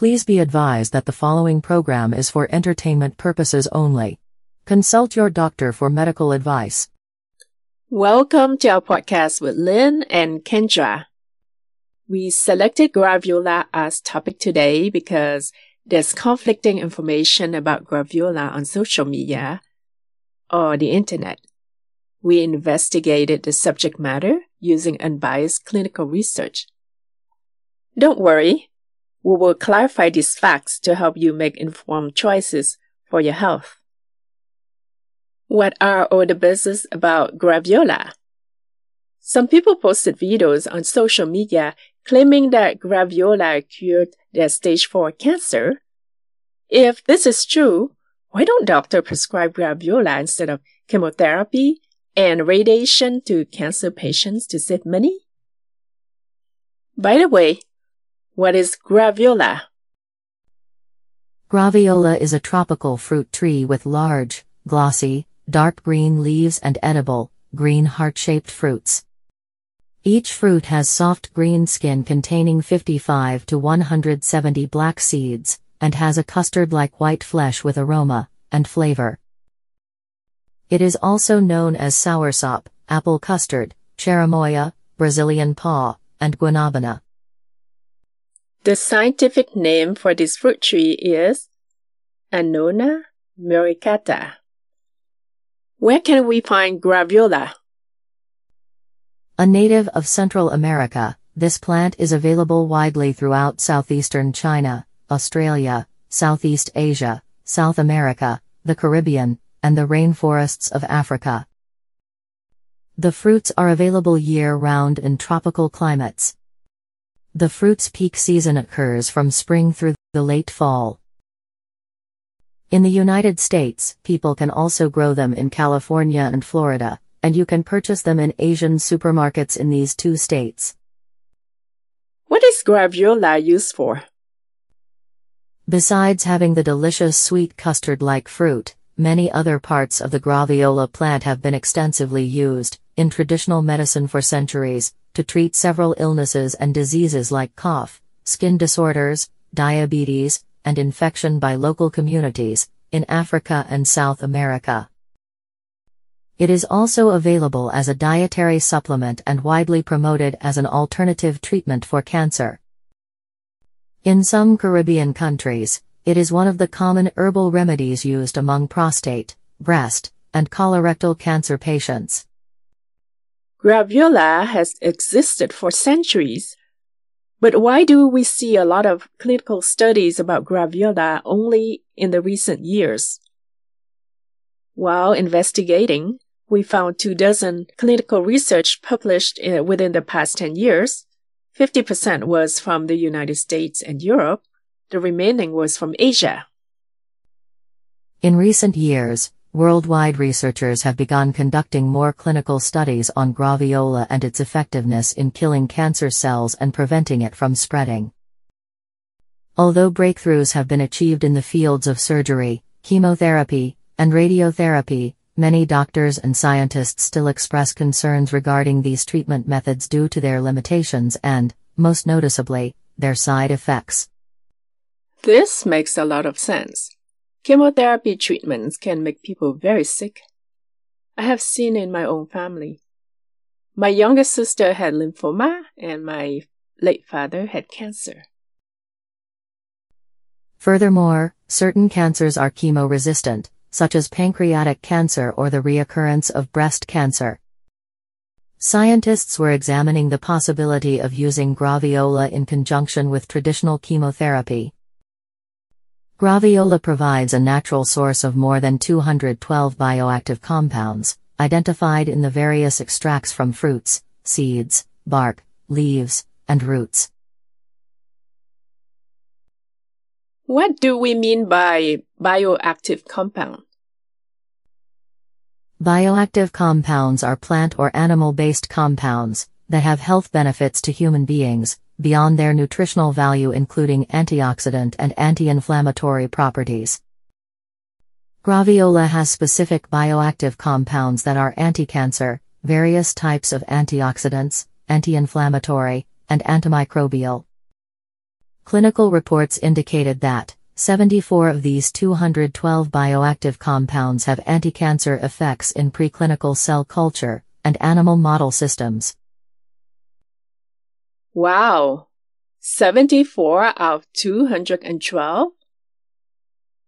Please be advised that the following program is for entertainment purposes only. Consult your doctor for medical advice. Welcome to our podcast with Lynn and Kendra. We selected graviola as topic today because there's conflicting information about graviola on social media or the internet. We investigated the subject matter using unbiased clinical research. Don't worry, we will clarify these facts to help you make informed choices for your health. What are all the buzz about graviola? Some people posted videos on social media claiming that graviola cured their stage 4 cancer. If this is true, why don't doctors prescribe graviola instead of chemotherapy and radiation to cancer patients to save money? By the way, what is graviola? Graviola is a tropical fruit tree with large, glossy, dark green leaves and edible, green heart-shaped fruits. Each fruit has soft green skin containing 55 to 170 black seeds, and has a custard-like white flesh with aroma and flavor. It is also known as soursop, apple custard, cherimoya, Brazilian paw, and guanabana. The scientific name for this fruit tree is Annona muricata. Where can we find graviola? A native of Central America, this plant is available widely throughout southeastern China, Australia, Southeast Asia, South America, the Caribbean, and the rainforests of Africa. The fruits are available year round in tropical climates. The fruit's peak season occurs from spring through the late fall. In the United States, people can also grow them in California and Florida, and you can purchase them in Asian supermarkets in these two states. What is graviola used for? Besides having the delicious sweet custard like fruit, many other parts of the graviola plant have been extensively used in traditional medicine for centuries, to treat several illnesses and diseases like cough, skin disorders, diabetes, and infection by local communities, in Africa and South America. It is also available as a dietary supplement and widely promoted as an alternative treatment for cancer. In some Caribbean countries, it is one of the common herbal remedies used among prostate, breast, and colorectal cancer patients. Graviola has existed for centuries. But why do we see a lot of clinical studies about graviola only in the recent years? While investigating, we found two dozen clinical research published in, within the past 10 years. 50% was from the United States and Europe. The remaining was from Asia. In recent years, Worldwide researchers have begun conducting more clinical studies on graviola and its effectiveness in killing cancer cells and preventing it from spreading. Although breakthroughs have been achieved in the fields of surgery, chemotherapy, and radiotherapy, many doctors and scientists still express concerns regarding these treatment methods due to their limitations and, most noticeably, their side effects. This makes a lot of sense. Chemotherapy treatments can make people very sick. I have seen in my own family. My youngest sister had lymphoma, and my late father had cancer. Furthermore, certain cancers are chemo-resistant, such as pancreatic cancer or the reoccurrence of breast cancer. Scientists were examining the possibility of using graviola in conjunction with traditional chemotherapy. Graviola provides a natural source of more than 212 bioactive compounds, identified in the various extracts from fruits, seeds, bark, leaves, and roots. What do we mean by bioactive compound? Bioactive compounds are plant or animal based compounds that have health benefits to human beings, beyond their nutritional value including antioxidant and anti-inflammatory properties. Graviola has specific bioactive compounds that are anti-cancer, various types of antioxidants, anti-inflammatory, and antimicrobial. Clinical reports indicated that 74 of these 212 bioactive compounds have anticancer effects in preclinical cell culture and animal model systems. Wow! 74 out of 212?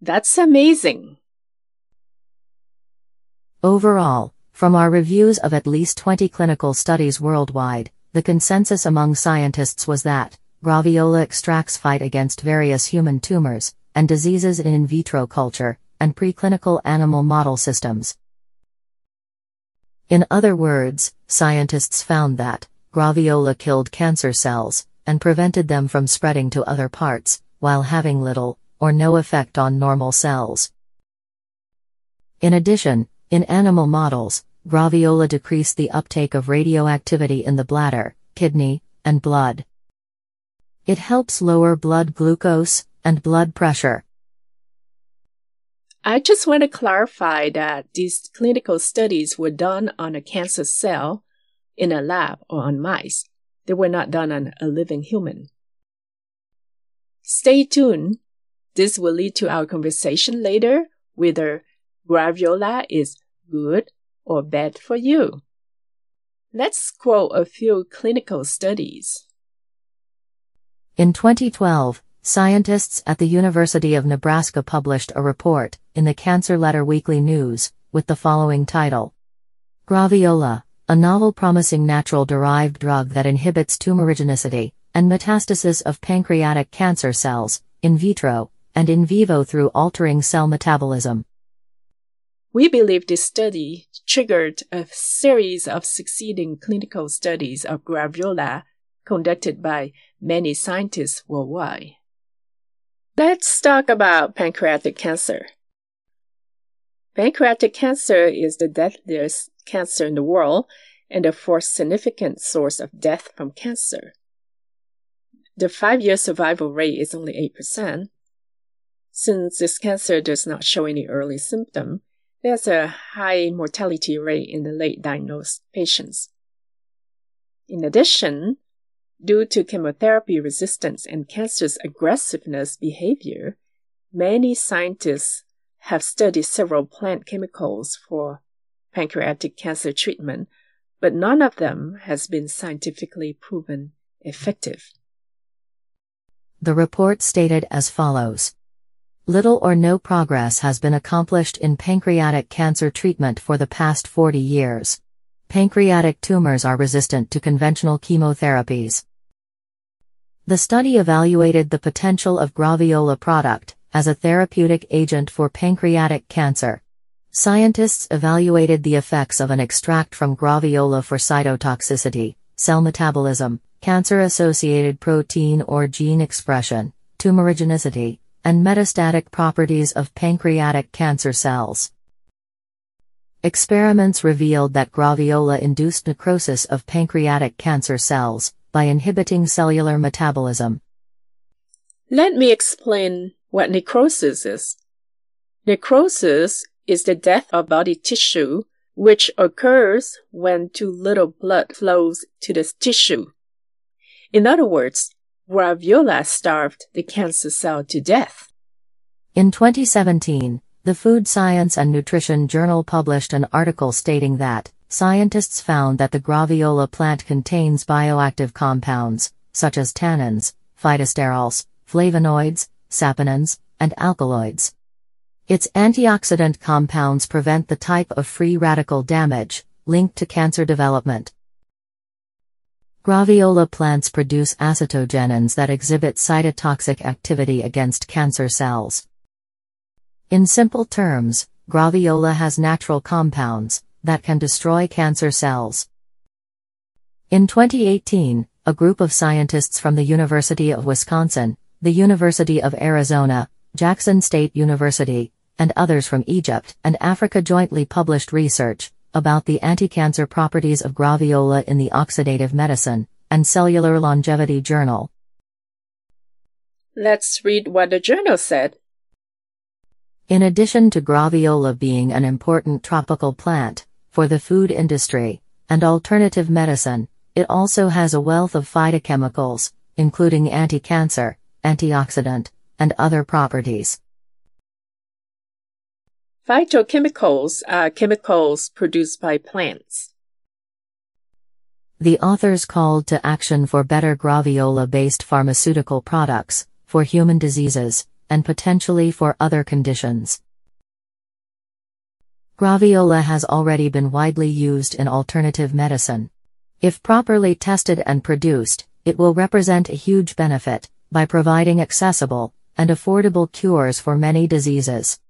That's amazing. Overall, from our reviews of at least 20 clinical studies worldwide, the consensus among scientists was that Graviola extracts fight against various human tumors and diseases in in vitro culture and preclinical animal model systems. In other words, scientists found that Graviola killed cancer cells and prevented them from spreading to other parts, while having little or no effect on normal cells. In addition, in animal models, graviola decreased the uptake of radioactivity in the bladder, kidney, and blood. It helps lower blood glucose and blood pressure. I just want to clarify that these clinical studies were done on a cancer cell in a lab or on mice. They were not done on a living human. Stay tuned. This will lead to our conversation later whether graviola is good or bad for you. Let's quote a few clinical studies. In 2012, scientists at the University of Nebraska published a report in the Cancer Letter Weekly News with the following title Graviola, a novel promising natural derived drug that inhibits tumorigenicity and metastasis of pancreatic cancer cells, in vitro and in vivo through altering cell metabolism. We believe this study triggered a series of succeeding clinical studies of graviola conducted by many scientists worldwide. Let's talk about pancreatic cancer. Pancreatic cancer is the deadliest cancer in the world and the fourth significant source of death from cancer. The five year survival rate is only 8%. Since this cancer does not show any early symptom, there's a high mortality rate in the late diagnosed patients. In addition, due to chemotherapy resistance and cancer's aggressiveness behavior, many scientists have studied several plant chemicals for pancreatic cancer treatment, but none of them has been scientifically proven effective. The report stated as follows Little or no progress has been accomplished in pancreatic cancer treatment for the past 40 years. Pancreatic tumors are resistant to conventional chemotherapies. The study evaluated the potential of Graviola product as a therapeutic agent for pancreatic cancer. Scientists evaluated the effects of an extract from Graviola for cytotoxicity, cell metabolism, cancer associated protein or gene expression, tumorigenicity, and metastatic properties of pancreatic cancer cells. Experiments revealed that graviola induced necrosis of pancreatic cancer cells by inhibiting cellular metabolism. Let me explain what necrosis is. Necrosis is the death of body tissue which occurs when too little blood flows to the tissue. In other words, Graviola starved the cancer cell to death. In 2017, the Food Science and Nutrition Journal published an article stating that scientists found that the graviola plant contains bioactive compounds, such as tannins, phytosterols, flavonoids, saponins, and alkaloids. Its antioxidant compounds prevent the type of free radical damage linked to cancer development. Graviola plants produce acetogenins that exhibit cytotoxic activity against cancer cells. In simple terms, graviola has natural compounds that can destroy cancer cells. In 2018, a group of scientists from the University of Wisconsin, the University of Arizona, Jackson State University, and others from Egypt and Africa jointly published research about the anti-cancer properties of graviola in the Oxidative Medicine and Cellular Longevity Journal. Let's read what the journal said. In addition to graviola being an important tropical plant for the food industry and alternative medicine, it also has a wealth of phytochemicals, including anti-cancer, antioxidant, and other properties. Phytochemicals are chemicals produced by plants. The authors called to action for better graviola based pharmaceutical products, for human diseases, and potentially for other conditions. Graviola has already been widely used in alternative medicine. If properly tested and produced, it will represent a huge benefit by providing accessible and affordable cures for many diseases.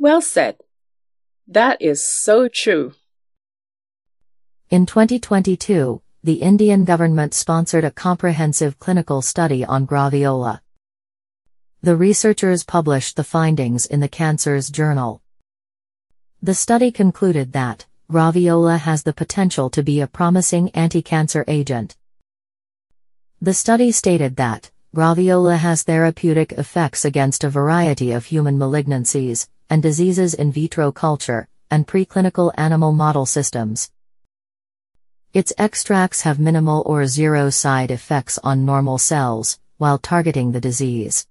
Well said. That is so true. In 2022, the Indian government sponsored a comprehensive clinical study on graviola. The researchers published the findings in the Cancers Journal. The study concluded that graviola has the potential to be a promising anti-cancer agent. The study stated that graviola has therapeutic effects against a variety of human malignancies, and diseases in vitro culture, and preclinical animal model systems. Its extracts have minimal or zero side effects on normal cells, while targeting the disease.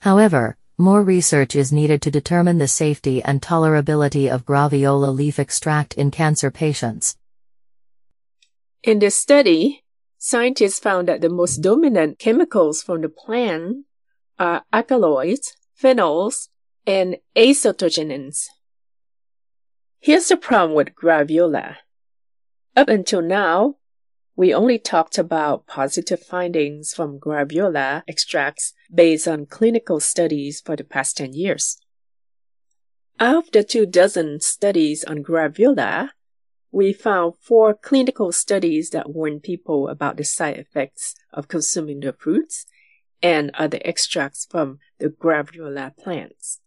However, more research is needed to determine the safety and tolerability of graviola leaf extract in cancer patients. In this study, scientists found that the most dominant chemicals from the plant are alkaloids, phenols, and acetogenins. Here's the problem with graviola. Up until now, we only talked about positive findings from graviola extracts based on clinical studies for the past 10 years. Out of the two dozen studies on graviola, we found four clinical studies that warn people about the side effects of consuming the fruits and other extracts from the graviola plants.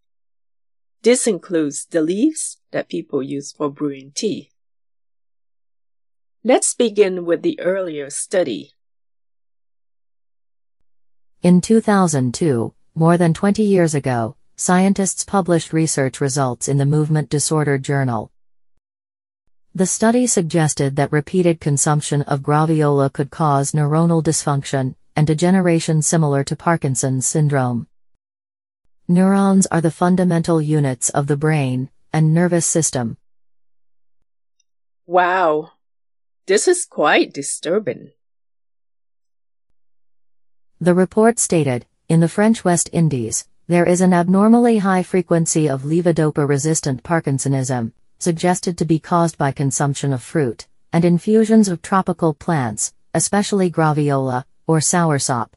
This includes the leaves that people use for brewing tea. Let's begin with the earlier study. In 2002, more than 20 years ago, scientists published research results in the Movement Disorder Journal. The study suggested that repeated consumption of graviola could cause neuronal dysfunction and degeneration similar to Parkinson's syndrome. Neurons are the fundamental units of the brain and nervous system. Wow, this is quite disturbing. The report stated In the French West Indies, there is an abnormally high frequency of levodopa resistant Parkinsonism, suggested to be caused by consumption of fruit and infusions of tropical plants, especially graviola or soursop.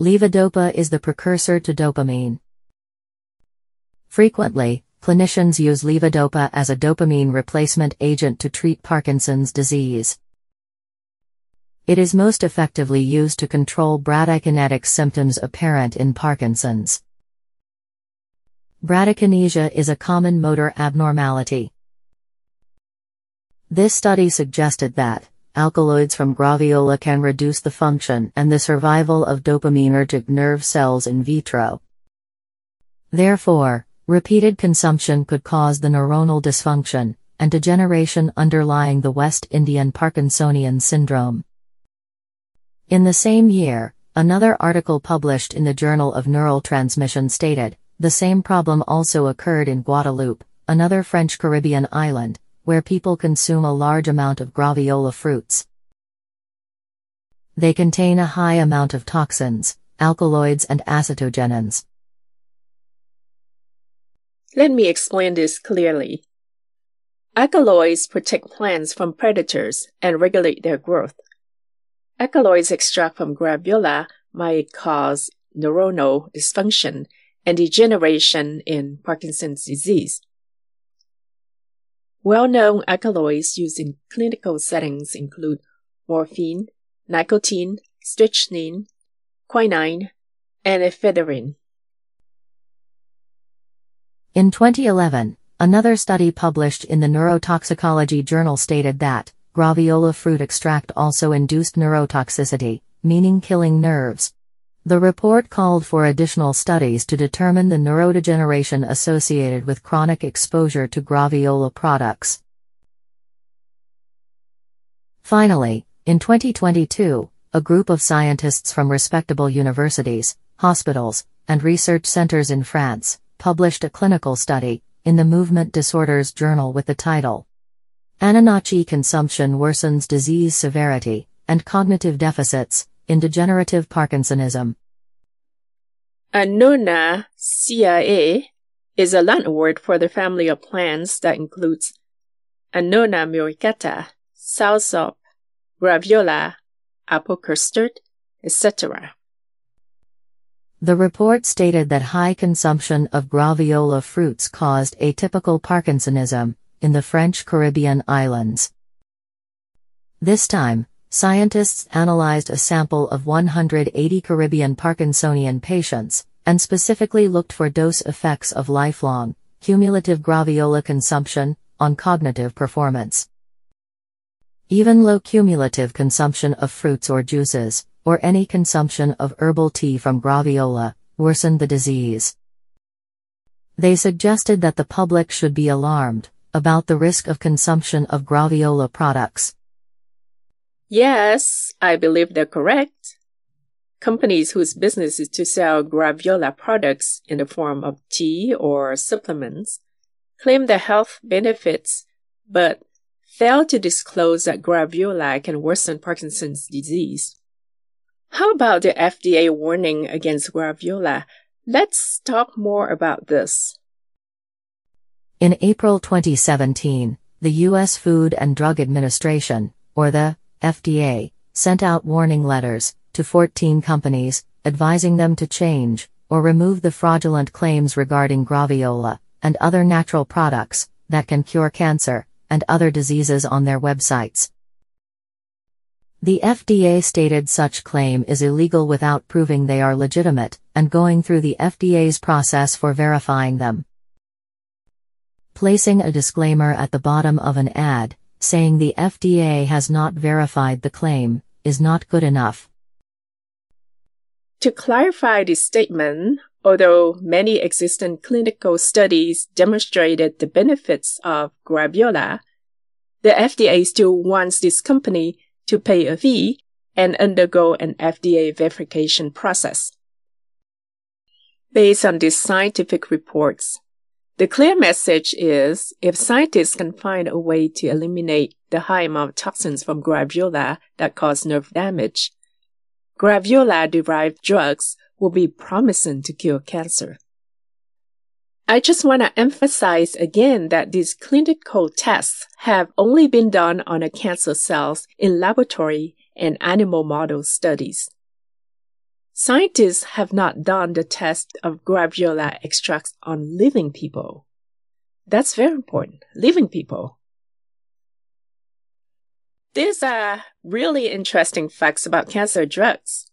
Levodopa is the precursor to dopamine. Frequently, clinicians use levodopa as a dopamine replacement agent to treat Parkinson's disease. It is most effectively used to control bradykinetic symptoms apparent in Parkinson's. Bradykinesia is a common motor abnormality. This study suggested that, alkaloids from graviola can reduce the function and the survival of dopaminergic nerve cells in vitro. Therefore, repeated consumption could cause the neuronal dysfunction and degeneration underlying the West Indian Parkinsonian syndrome. In the same year, another article published in the Journal of Neural Transmission stated the same problem also occurred in Guadeloupe, another French Caribbean island, where people consume a large amount of graviola fruits. They contain a high amount of toxins, alkaloids, and acetogenins. Let me explain this clearly. Alkaloids protect plants from predators and regulate their growth. Alkaloids extract from graviola might cause neuronal dysfunction and degeneration in Parkinson's disease. Well-known alkaloids used in clinical settings include morphine, nicotine, strychnine, quinine, and ephedrine. In 2011, another study published in the Neurotoxicology Journal stated that graviola fruit extract also induced neurotoxicity, meaning killing nerves. The report called for additional studies to determine the neurodegeneration associated with chronic exposure to graviola products. Finally, in 2022, a group of scientists from respectable universities, hospitals, and research centers in France, published a clinical study in the Movement Disorders Journal with the title Annonaceae consumption worsens disease severity and cognitive deficits in degenerative Parkinsonism. Annonaceae is a Latin word for the family of plants that includes Annona muricata, soursop, graviola, apple custard, etc. The report stated that high consumption of graviola fruits caused atypical Parkinsonism in the French Caribbean islands. This time, scientists analyzed a sample of 180 Caribbean Parkinsonian patients and specifically looked for dose effects of lifelong, cumulative graviola consumption on cognitive performance. Even low cumulative consumption of fruits or juices, or any consumption of herbal tea from graviola, worsened the disease. They suggested that the public should be alarmed about the risk of consumption of graviola products. Yes, I believe they're correct. Companies whose business is to sell graviola products in the form of tea or supplements claim the health benefits, but fail to disclose that graviola can worsen Parkinson's disease. How about the FDA warning against graviola? Let's talk more about this. In April 2017, the U.S. Food and Drug Administration, or the FDA, sent out warning letters to 14 companies, advising them to change or remove the fraudulent claims regarding graviola and other natural products that can cure cancer and other diseases on their websites. The FDA stated such claim is illegal without proving they are legitimate, and going through the FDA's process for verifying them. Placing a disclaimer at the bottom of an ad, saying the FDA has not verified the claim, is not good enough. To clarify this statement, although many existing clinical studies demonstrated the benefits of graviola, the FDA still wants this company to pay a fee and undergo an FDA verification process. Based on these scientific reports, the clear message is if scientists can find a way to eliminate the high amount of toxins from graviola that cause nerve damage, graviola derived drugs will be promising to cure cancer. I just want to emphasize again that these clinical tests have only been done on cancer cells in laboratory and animal model studies. Scientists have not done the test of graviola extracts on living people. That's very important. Living people. These are really interesting facts about cancer drugs.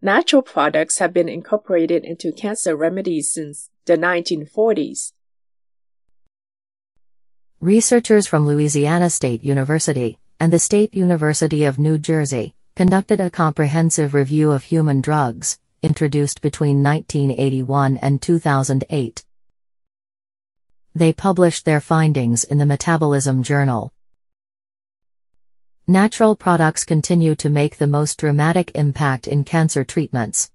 Natural products have been incorporated into cancer remedies since the 1940s. Researchers from Louisiana State University and the State University of New Jersey conducted a comprehensive review of human drugs, introduced between 1981 and 2008. They published their findings in the Metabolism Journal. Natural products continue to make the most dramatic impact in cancer treatments.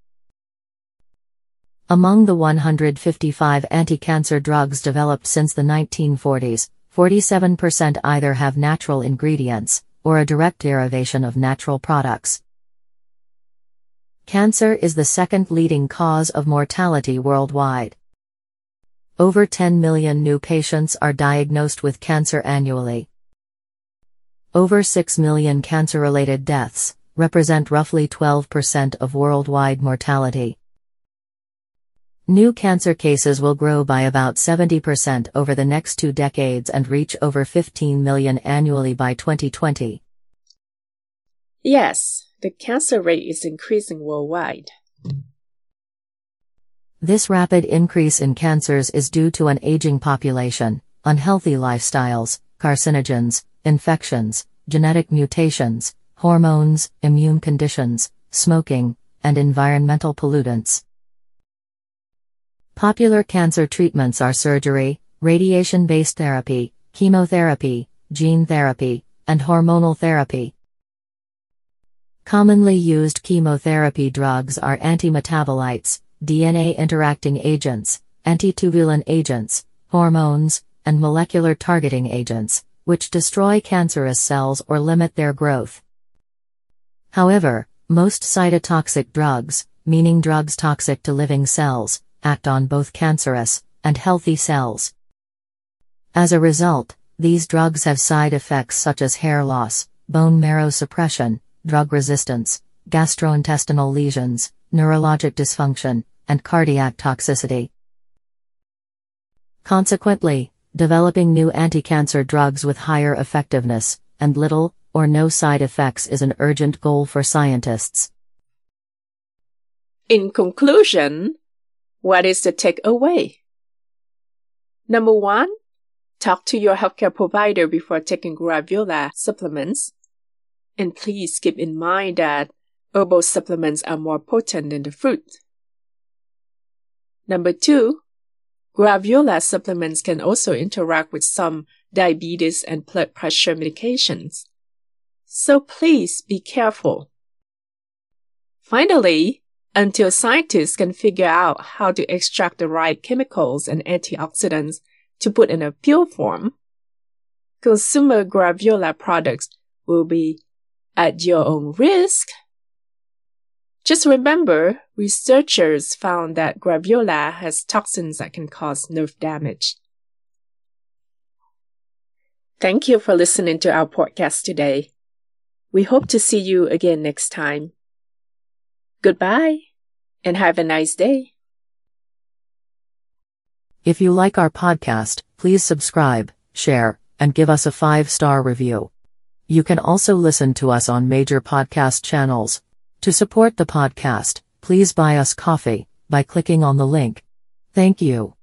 Among the 155 anti-cancer drugs developed since the 1940s, 47% either have natural ingredients, or a direct derivation of natural products. Cancer is the second leading cause of mortality worldwide. Over 10 million new patients are diagnosed with cancer annually. Over 6 million cancer related deaths represent roughly 12% of worldwide mortality. New cancer cases will grow by about 70% over the next two decades and reach over 15 million annually by 2020. Yes, the cancer rate is increasing worldwide. This rapid increase in cancers is due to an aging population, unhealthy lifestyles, carcinogens, infections, genetic mutations, hormones, immune conditions, smoking, and environmental pollutants. Popular cancer treatments are surgery, radiation based therapy, chemotherapy, gene therapy, and hormonal therapy. Commonly used chemotherapy drugs are antimetabolites, DNA interacting agents, antitubulin agents, hormones, and molecular targeting agents, which destroy cancerous cells or limit their growth. However, most cytotoxic drugs, meaning drugs toxic to living cells, act on both cancerous and healthy cells. As a result, these drugs have side effects such as hair loss, bone marrow suppression, drug resistance, gastrointestinal lesions, neurologic dysfunction, and cardiac toxicity. Consequently, developing new anti-cancer drugs with higher effectiveness and little or no side effects is an urgent goal for scientists. In conclusion, what is the takeaway? Number one, talk to your healthcare provider before taking Graviola supplements and please keep in mind that herbal supplements are more potent than the fruit. Number two, Graviola supplements can also interact with some diabetes and blood pressure medications. So please be careful. Finally, until scientists can figure out how to extract the right chemicals and antioxidants to put in a pill form, consumer Graviola products will be at your own risk. Just remember, researchers found that graviola has toxins that can cause nerve damage. Thank you for listening to our podcast today. We hope to see you again next time. Goodbye and have a nice day. If you like our podcast, please subscribe, share, and give us a five star review. You can also listen to us on major podcast channels. To support the podcast, please buy us coffee by clicking on the link. Thank you.